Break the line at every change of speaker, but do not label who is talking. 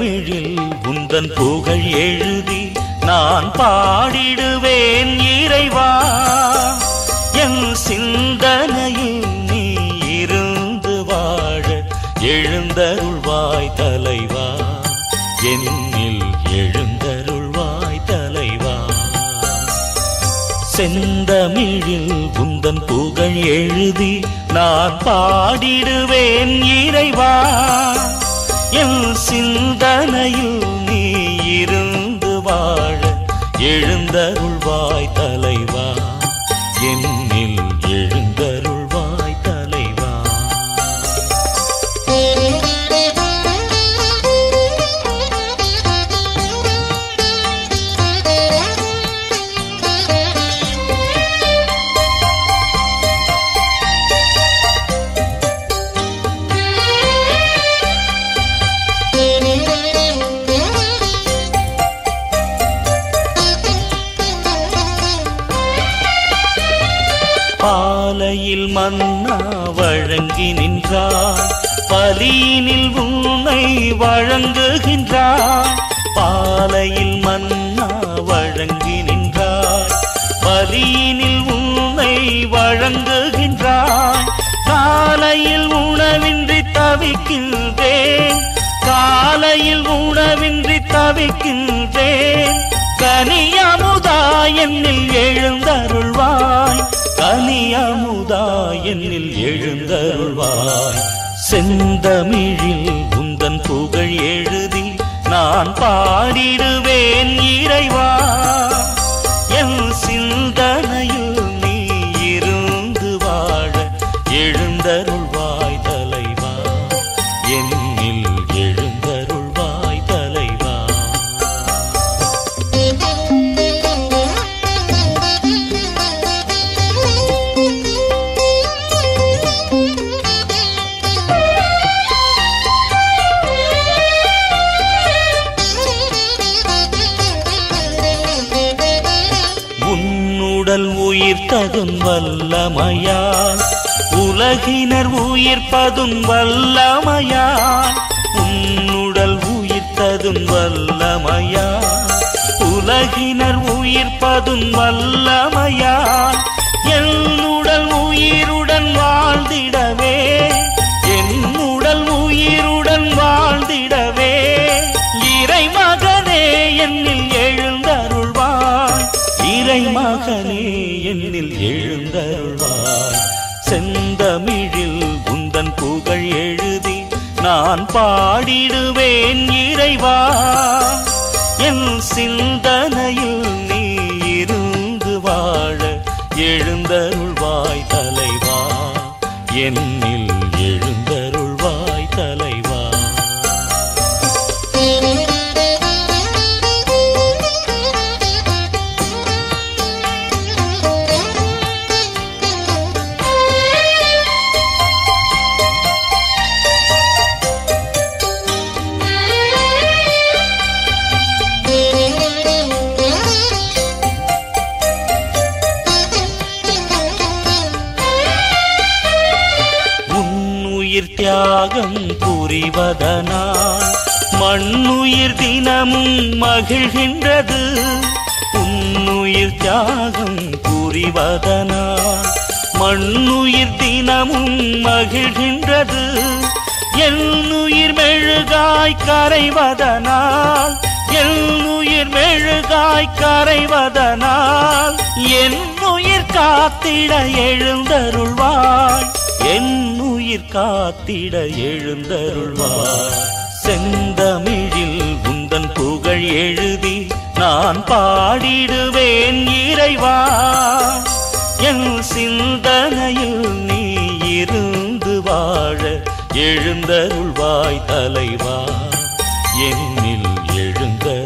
தமிழில் உந்தன் புகழ் எழுதி நான் பாடிடுவேன் இறைவா என் சிந்தனையில் நீ இருந்து வாழ எழுந்தருள்வாய் தலைவா என்னில் எழுந்தருள்வாய் தலைவா. செந்தமிழில் உந்தன் புகழ் எழுதி நான் பாடிடுவேன் இறைவா என் சிந்தனையில் பாலையில் மன்னா வழங்கி நின்றார். பலியினில் உன்னை வழங்குகின்றார். பாலையில் மன்னா வழங்கி நின்றார். பலியினில் உன்னை வழங்குகின்றார். காலையில் உணவின்றி தவிக்கின்றேன். காலையில் உணவின்றி தவிக்கின்றேன். கனியமுதா என்னில் எழுந்தருள்வாய். என்னில் எழுந்தருள்வாய். செந்தமிழில் உந்தன் புகழ் எழுதி நான் பாடிடுவேன் இறைவா. என் சிந்தனையில் நீ இருந்து வாழ எழுந்தருள்வாய் தலைவா. என் உடல் உயிர் உயிர்த்ததும் வல்லமையால் உலகினர் உயிர்ப்பதும் வல்லமையால் உன்னுடல் உயிர்த்ததும் வல்லமையால் உலகினர் உயிர்ப்பதும் வல்லமையால் என்னுடல் உயிருடன் வாழ்ந்திடவே செந்தமிழில் உந்தன் புகழ் எழுதி நான் பாடிடுவேன் இறைவா. என் சிந்தனையில் நீ இருந்து வாழ எழுந்தருள்வாய் தலைவா. என்னில் தியாகம் புரிவதனால் மண்ணுயிர் தினமும் மகிழ்கின்றது. உன்னுயிர் தியாகம் புரிவதனால் மண்ணுயிர் தினமும் மகிழ்கின்றது. என்னுயிர் மெழுகாய் கரைவதனால்? என்னுயிர் மெழுகாய் கரைவதனால்? என்னுயிர் காத்திட எழுந்தருள்வாய். என்னுயிர் காத்திட எழுந்தருள்வார். செந்தமிழில் உந்தன் புகழ் எழுதி நான் பாடிடுவேன் இறைவா. என் சிந்தனையில் நீ இருந்து வாழ எழுந்தருள்வாய் தலைவா. என்னில் எழுந்த